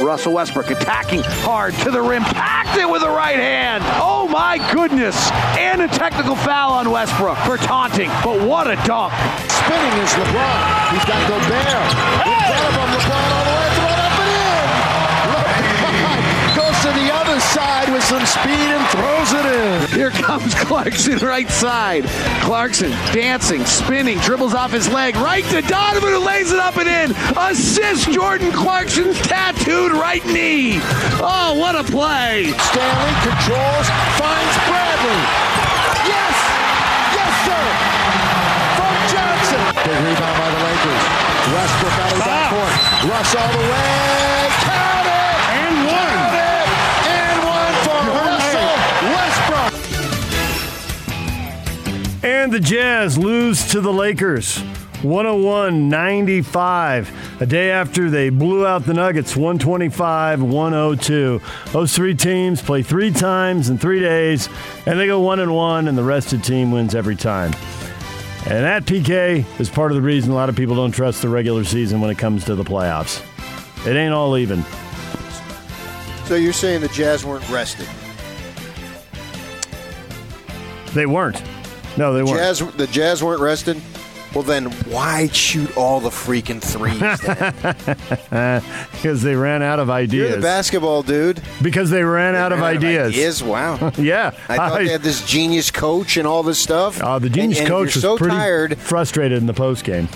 Russell Westbrook attacking hard to the rim, packed it with the right hand. Oh my goodness! And a technical foul on Westbrook for taunting. But what a dunk! Spinning is LeBron. He's got Gobert. In front of him, LeBron all the way with some speed and throws it in. Here comes Clarkson right side. Clarkson dancing, spinning, dribbles off his leg right to Donovan who lays it up and in. Assist Jordan Clarkson's tattooed right knee. Oh, what a play! Stanley controls, finds Bradley. Yes! Yes, sir! From Johnson. Big rebound by the Lakers. Westbrook out of the backcourt. Ah. Russ all the way. Count And the Jazz lose to the Lakers 101 95. A day after they blew out the Nuggets 125 102. Those three teams play three times in three days, and they go one and one, and the rested team wins every time. And that PK is part of the reason a lot of people don't trust the regular season when it comes to the playoffs. It ain't all even. So you're saying the Jazz weren't rested? They weren't. No, they weren't. Jazz, the Jazz weren't rested. Well, then why shoot all the freaking threes? Because they ran out of You're ideas. the basketball dude. because they ran out of Ran ideas. Ideas? Wow. Yeah. I thought I- they had this genius coach and all this stuff. Uh, the genius and, and coach you're so pretty tired. frustrated in the post game.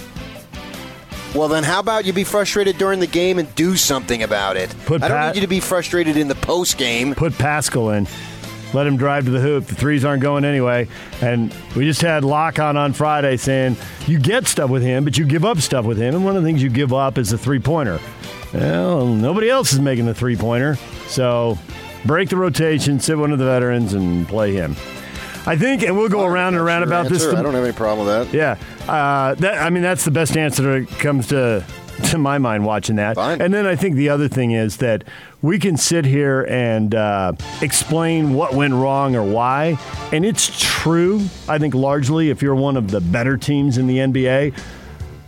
Well, then how about you be frustrated during the game and do something about it? Put I don't Pat- need you to be frustrated in the post game. Put Paschall in. Let him drive to the hoop. The threes aren't going anyway. And we just had Lock on on Friday saying you get stuff with him, but you give up stuff with him. And one of the things you give up is a three pointer. Well, nobody else is making the three pointer. So break the rotation, sit one of the veterans, and play him. I think, and we'll go around and around about this. answer, I don't have any problem with that. Yeah, uh, that I mean that's the best answer that comes to to my mind watching that. Fine. And then I think the other thing is that we can sit here and uh, explain what went wrong or why, and it's true. I think largely if you're one of the better teams in the NBA.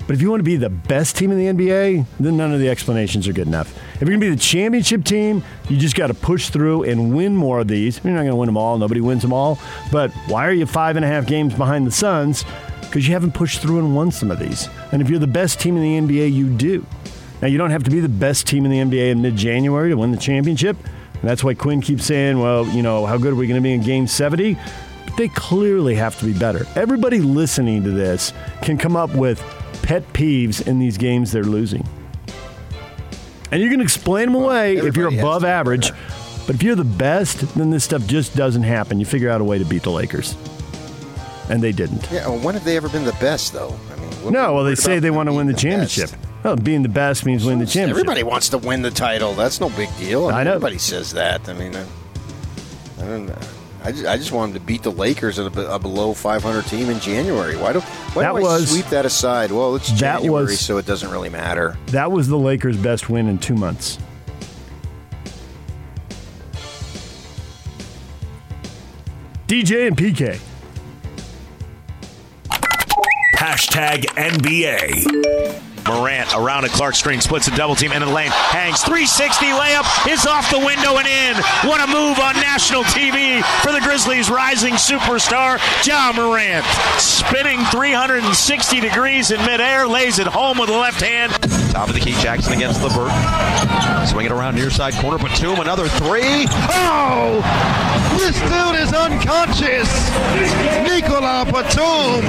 But if you want to be the best team in the NBA, then none of the explanations are good enough. If you're going to be the championship team, you just got to push through and win more of these. You're not going to win them all. Nobody wins them all. But why are you five and a half games behind the Suns? Because you haven't pushed through and won some of these. And if you're the best team in the NBA, you do. Now, you don't have to be the best team in the NBA in mid January to win the championship. And that's why Quin keeps saying, well, you know, how good are we going to be in game 70? But they clearly have to be better. Everybody listening to this can come up with pet peeves in these games they're losing. And you can explain them away if you're above average. But if you're the best, then this stuff just doesn't happen. You figure out a way to beat the Lakers. And they didn't. Yeah, well, when have they ever been the best, though? I mean, what No, well, they say they want to win the best? championship. Well, being the best means win the championship. Everybody wants to win the title. That's no big deal. I know. Everybody says that. I mean, I, I don't know. I just, I just want them to beat the Lakers at a, a below 500 team in January. Why do why That do I was- sweep that aside? Well, it's January, was- so it doesn't really matter. That was the Lakers' best win in two months. DJ and PK. Hashtag NBA. Morant around a Clarke screen, splits a double team into the lane, hangs 360 layup is off the window and in. What a move on national TV for the Grizzlies' rising superstar, Ja Morant. Spinning 360 degrees in midair, lays it home with the left hand. Top of the key, Jackson against Levert. Swing it around near side corner. Batum, another three. Oh! This dude is unconscious. Nikola Batum.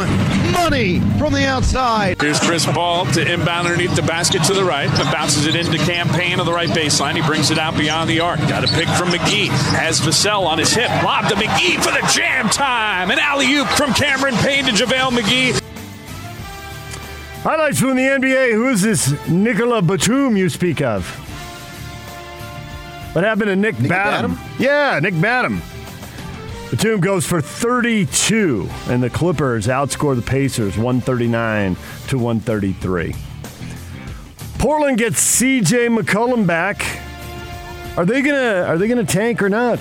Money from the outside. Here's Chris Paul to inbound underneath the basket to the right. And bounces it into Cam Payne on the right baseline. He brings it out beyond the arc. Got a pick from McGee. Has Vassell on his hip. Lob to McGee for the jam time. An alley oop from Cameron Payne to JaVale McGee. Highlights from the NBA. Who is this Nicola Batum you speak of? What happened to Nick, Batum? Batum? Yeah, Nick Batum. Batum goes for 32, and the Clippers outscore the Pacers 139 to 133. Portland gets C.J. McCollum back. Are they gonna Are they gonna tank or not?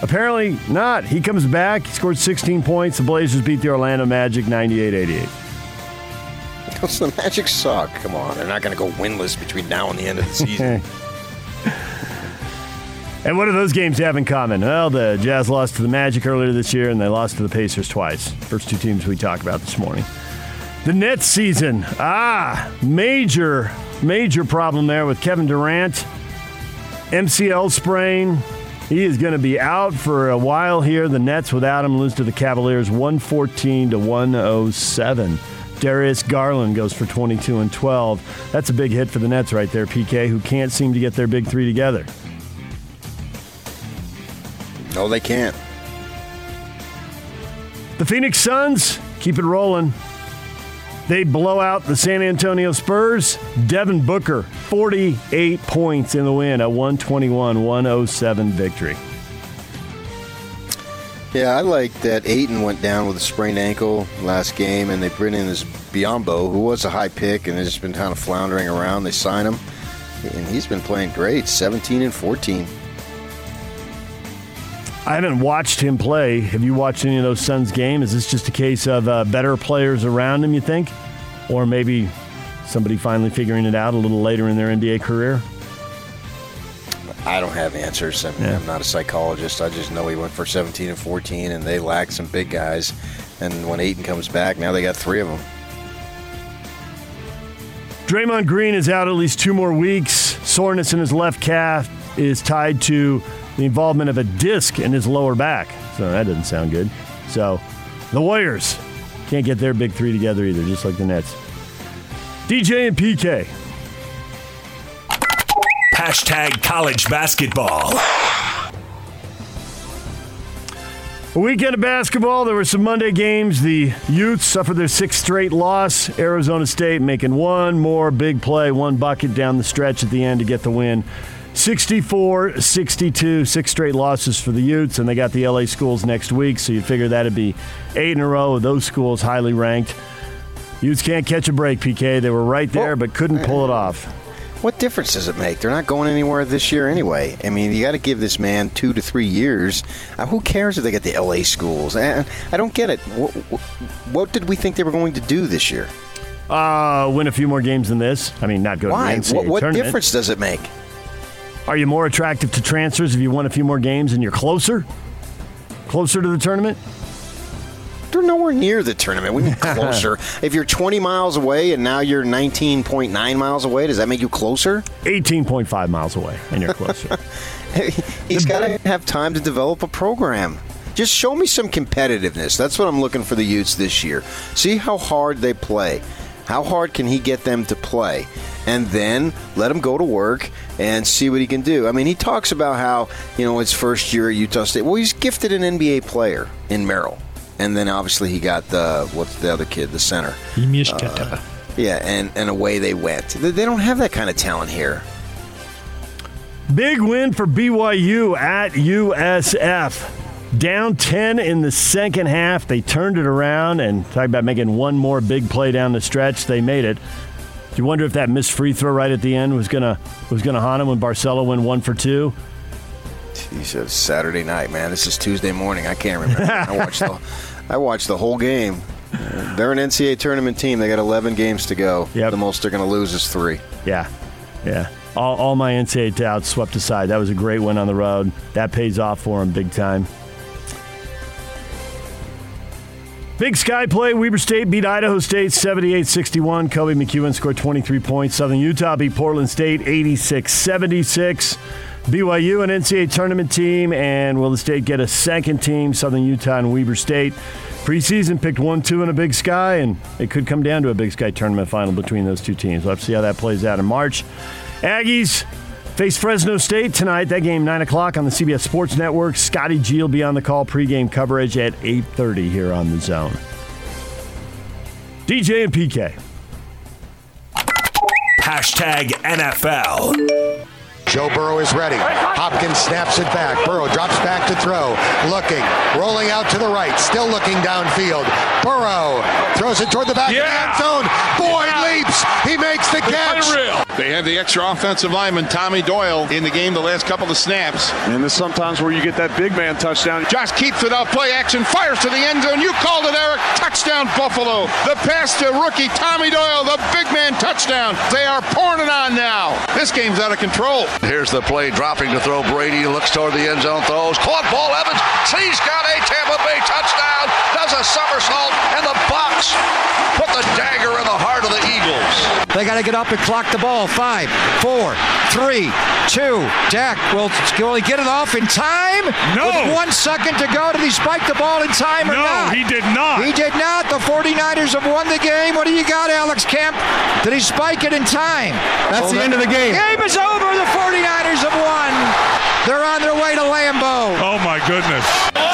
Apparently not. He comes back. He scored 16 points. The Blazers beat the Orlando Magic 98-88. the Magic suck. Come on, they're not going to go winless between now and the end of the season. and what do those games have in common? Well, the Jazz lost to the Magic earlier this year, and they lost to the Pacers twice. First two teams we talked about this morning. The Nets season. Ah, major, major problem there with Kevin Durant. MCL sprain. He is going to be out for a while here. The Nets without him lose to the Cavaliers 114 to 107. Darius Garland goes for 22 and 12. That's a big hit for the Nets right there, PK, who can't seem to get their big three together. No, they can't. The Phoenix Suns keep it rolling. They blow out the San Antonio Spurs. Devin Booker, 48 points in the win, a 121 107 victory. Yeah, I like that Ayton went down with a sprained ankle last game, and they bring in this Biyombo, who was a high pick and has just been kind of floundering around. They sign him, and he's been playing great 17 and 14. I haven't watched him play. Have you watched any of those Suns games? Is this just a case of uh, better players around him, you think? Or maybe somebody finally figuring it out a little later in their NBA career? I don't have answers. I mean, yeah. I'm not a psychologist. I just know he went for 17 and 14, and they lack some big guys. And when Ayton comes back, now they got three of them. Draymond Green is out at least two more weeks. Soreness in his left calf is tied to the involvement of a disc in his lower back. So that doesn't sound good. So the Warriors can't get their big three together either, just like the Nets. DJ and PK. Hashtag college basketball. A weekend of basketball. There were some Monday games. The Utes suffered their sixth straight loss. Arizona State making one more big play, one bucket down the stretch at the end to get the win. 64 62, six straight losses for the Utes, and they got the LA schools next week, so you figure that'd be eight in a row of those schools highly ranked. Utes can't catch a break, PK. They were right there, but couldn't pull it off. What difference does it make? They're not going anywhere this year anyway. I mean, you got to give this man two to three years. Uh, who cares if they get the LA schools? I, I don't get it. What, what, did we think they were going to do this year? Uh, win a few more games than this. I mean, not go Why? to the NCAA what, what tournament. difference does it make? Are you more attractive to transfers if you won a few more games and you're closer? Closer to the tournament? They're nowhere near the tournament. We need closer. if you're 20 miles away and now you're 19.9 miles away, does that make you closer? 18.5 miles away, and you're closer. He's got to have time to develop a program. Just show me some competitiveness. That's what I'm looking for the Utes this year. See how hard they play. How hard can he get them to play? And then let him go to work and see what he can do. I mean, he talks about how, you know, his first year at Utah State, well, he's gifted an NBA player in Merrill. And then obviously he got the, what's the other kid, the center. Uh, yeah, and, and away they went. They don't have that kind of talent here. Big win for BYU at USF. Down 10 in the second half. They turned it around and talk about making one more big play down the stretch. They made it. Do you wonder if that missed free throw right at the end was gonna was gonna haunt him when Barcello went one for two? He said Saturday night, man. This is Tuesday morning. I can't remember. I watched the I watched the whole game. They're an NCAA tournament team. They got 11 games to go. Yep. The most they're going to lose is three. Yeah, yeah. All, all my NCAA doubts swept aside. That was a great win on the road. That pays off for them big time. Big Sky play. Weber State beat Idaho State 78 61. Koby McEwen scored 23 points. Southern Utah beat Portland State 86 76. BYU, an NCAA tournament team, and will the state get a second team? Southern Utah and Weber State. Preseason picked 1 2 in a Big Sky, and it could come down to a Big Sky tournament final between those two teams. We'll have to see how that plays out in March. Aggies face Fresno State tonight. That game 9 o'clock on the CBS Sports Network. Scotty G will be on the call pregame coverage at 8.30 here on The Zone. DJ and PK. Hashtag NFL. Joe Burrow is ready. Hopkins snaps it back. Burrow drops back to throw. Looking. Rolling out to the right. Still looking downfield. Burrow throws it toward the back Yeah. of the end zone. Boyd leaps. He makes the catch. They have the extra offensive lineman, Tommy Doyle, in the game the last couple of snaps. And this sometimes where you get that big man touchdown. Josh keeps without play action, fires to the end zone. You called it, Eric. Touchdown, Buffalo. The pass to rookie Tommy Doyle, the big man touchdown. They are pouring it on now. This game's out of control. Here's the play, dropping to throw. Brady looks toward the end zone, throws. Caught ball. Evans. He's got a Tampa Bay touchdown. Does a somersault, and the Bucs put the dagger in the heart of the Eagles. They got to get up and clock the ball. Five, four, three, two. Dak will, will he get it off in time? No. With one second to go, did he spike the ball in time or No, not? he did not. He did not. The 49ers have won the game. What do you got, Alex Kemp? Did he spike it in time? That's the end of the game. Game is over. The 49ers have won. They're on their way to Lambeau. Oh my goodness.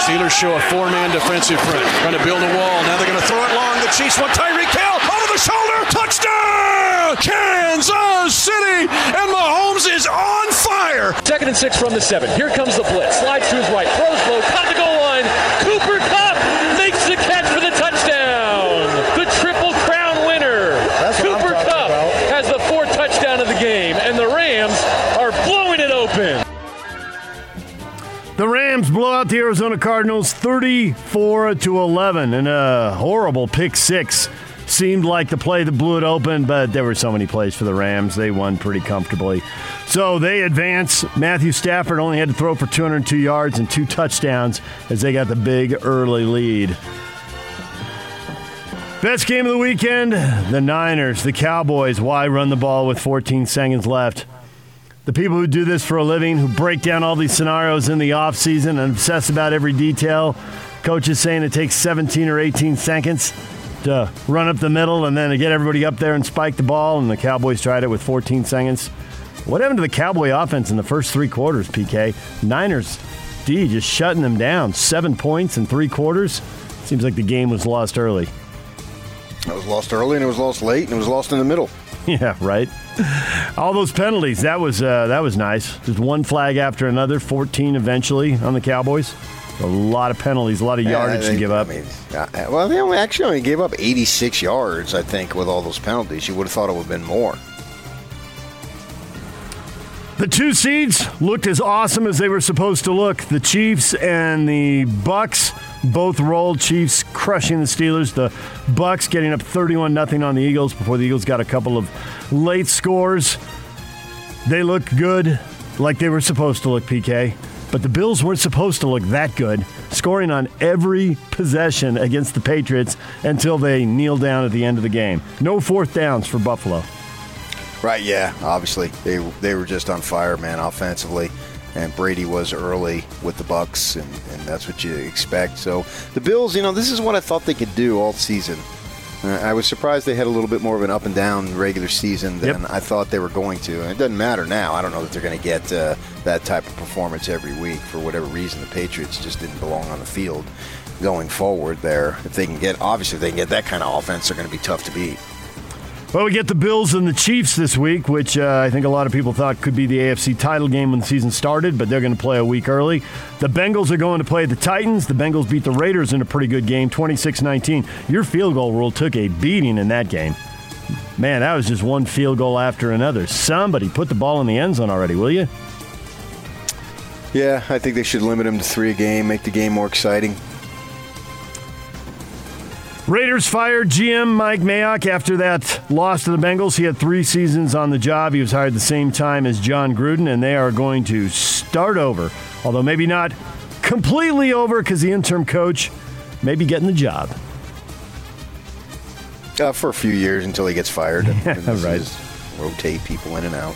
Steelers show a four-man defensive front. Trying to build a wall. Now they're going to throw it long. The Chiefs want Tyreek Hill over the shoulder. Touchdown! Kansas City! And Mahomes is on fire. Second and six from the seven. Here comes the blitz. Slides to his right. Throws low. Caught the goal line. Cooper Kupp makes the catch for the touchdown. The triple crown winner. Cooper Kupp has the fourth touchdown of the game, and the Rams are blowing it open. The Rams blow out the Arizona Cardinals 34 to 11 in a horrible pick six. Seemed like the play that blew it open, but there were so many plays for the Rams. They won pretty comfortably. So they advance. Matthew Stafford only had to throw for 202 yards and two touchdowns as they got the big early lead. Best game of the weekend the Niners, the Cowboys. Why run the ball with 14 seconds left? The people who do this for a living, who break down all these scenarios in the offseason and obsess about every detail. Coach is saying it takes 17 or 18 seconds to run up the middle and then to get everybody up there and spike the ball, and the Cowboys tried it with 14 seconds. What happened to the Cowboy offense in the first three quarters, PK? Niners D just shutting them down. Seven points in three quarters. Seems like the game was lost early. It was lost early and it was lost late and it was lost in the middle. Yeah, right. All those penalties. That was uh, that was nice. Just one flag after another. Fourteen eventually on the Cowboys. A lot of penalties, a lot of yardage Yeah, to give up. I mean, well, they only actually only gave up 86 yards, I think, with all those penalties. You would have thought it would have been more. The two seeds looked as awesome as they were supposed to look. The Chiefs and the Bucs both rolled. Chiefs crushing the Steelers. The Bucs getting up 31 nothing on the Eagles before the Eagles got a couple of late scores. They looked good like they were supposed to look, PK. But the Bills weren't supposed to look that good, scoring on every possession against the Patriots until they kneeled down at the end of the game. No fourth downs for Buffalo. Right, yeah. Obviously, they they were just on fire, man, offensively, and Brady was early with the Bucs, and, and that's what you expect. So the Bills, you know, this is what I thought they could do all season. Uh, I was surprised they had a little bit more of an up and down regular season than I thought they were going to. And it doesn't matter now. I don't know that they're going to get uh, that type of performance every week for whatever reason. The Patriots just didn't belong on the field going forward there. If they can get, obviously, if they can get that kind of offense, they're going to be tough to beat. Well, we get the Bills and the Chiefs this week, which uh, I think a lot of people thought could be the AFC title game when the season started, but they're going to play a week early. The Bengals are going to play the Titans. The Bengals beat the Raiders in a pretty good game, 26 19. Your field goal rule took a beating in that game. Man, that was just one field goal after another. Somebody put the ball in the end zone already, will you? Yeah, I think they should limit them to three a game, make the game more exciting. Raiders fired GM Mike Mayock after that loss to the Bengals. He had three seasons on the job. He was hired the same time as Jon Gruden, and they are going to start over. Although maybe not completely over because the interim coach may be getting the job. Uh, for a few years until he gets fired. And right. rotate people in and out.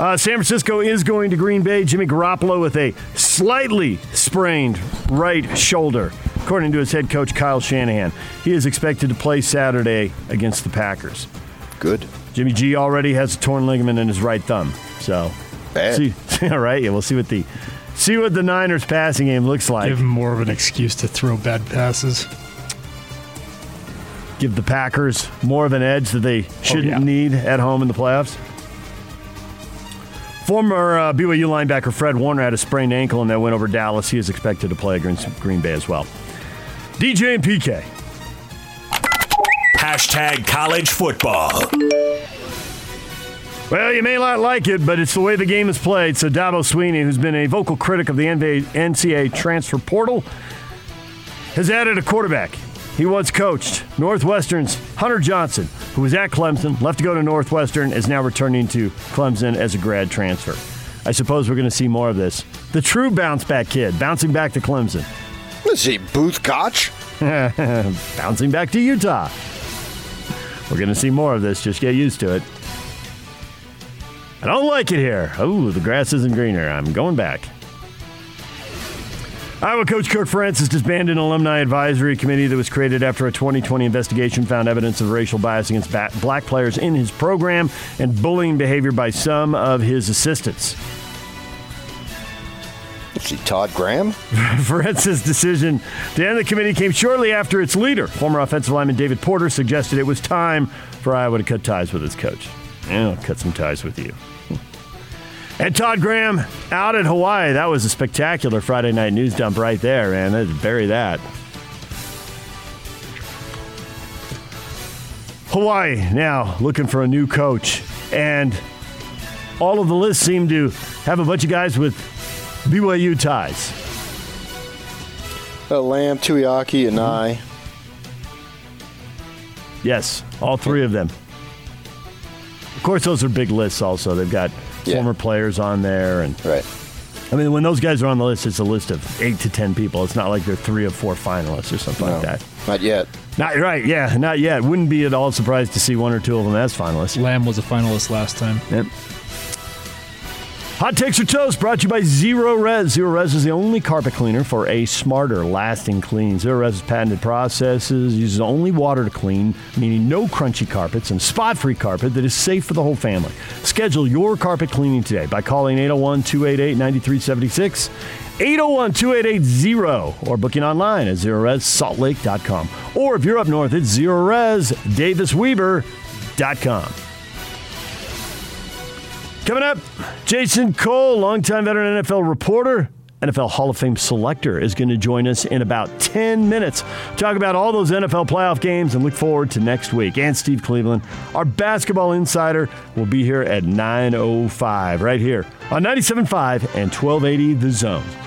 Uh, San Francisco is going to Green Bay. Jimmy Garoppolo with a slightly sprained right shoulder, according to his head coach Kyle Shanahan. He is expected to play Saturday against the Packers. Good. Jimmy G already has a torn ligament in his right thumb. So, Bad. see, all right, yeah, we'll see what the see what the Niners passing game looks like. Give him more of an excuse to throw bad passes. Give the Packers more of an edge that they shouldn't yeah. need at home in the playoffs. Former uh, BYU linebacker Fred Warner had a sprained ankle and that went over Dallas. He is expected to play against Green Bay as well. DJ and PK. Hashtag college football. Well, you may not like it, but it's the way the game is played. So Dabo Swinney, who's been a vocal critic of the NCAA transfer portal, has added a quarterback. He once coached Northwestern's Hunter Johnson, who was at Clemson, left to go to Northwestern, is now returning to Clemson as a grad transfer. I suppose we're going to see more of this. The true bounce back kid, bouncing back to Clemson. Let's see, Booth Gotch? bouncing back to Utah. We're going to see more of this. Just get used to it. I don't like it here. Oh, the grass isn't greener. I'm going back. Iowa coach Kirk Ferentz disbanded an alumni advisory committee that was created after a 2020 investigation found evidence of racial bias against black players in his program and bullying behavior by some of his assistants. See Todd Graham? Ferentz's decision to end the committee came shortly after its leader, former offensive lineman David Porter, suggested it was time for Iowa to cut ties with its coach. Yeah, I'll cut some ties with you. And Todd Graham out at Hawaii. That was a spectacular Friday night news dump right there, man. Let's bury that. Hawaii now looking for a new coach. And all of the lists seem to have a bunch of guys with BYU ties. Uh, Lamb, Tuiaki, and Anae. Yes, all three of them. Of course, those are big lists. Also, they've got yeah. former players on there, and right. I mean, when those guys are on the list, it's a list of eight to ten people. It's not like they're three or four finalists or something no, like that. Not yet. Not right. Yeah, not yet. Wouldn't be at all surprised to see one or two of them as finalists. Lamb was a finalist last time. Yep. Hot Takes or Toast brought to you by Zerorez. Zero Res is the only carpet cleaner for a smarter, lasting clean. Zerorez's patented processes uses only water to clean, meaning no crunchy carpets and spot free carpet that is safe for the whole family. Schedule your carpet cleaning today by calling 801 288 9376. 801 2880 or booking online at zerorezsaltlake.com. Or if you're up north, it's zerorezdavisweber.com. Coming up, Jason Cole, longtime veteran NFL reporter, NFL Hall of Fame selector, is going to join us in about 10 minutes. Talk about all those NFL playoff games and look forward to next week. And Steve Cleveland, our basketball insider, will be here at 9.05 right here on 97.5 and 1280 The Zone.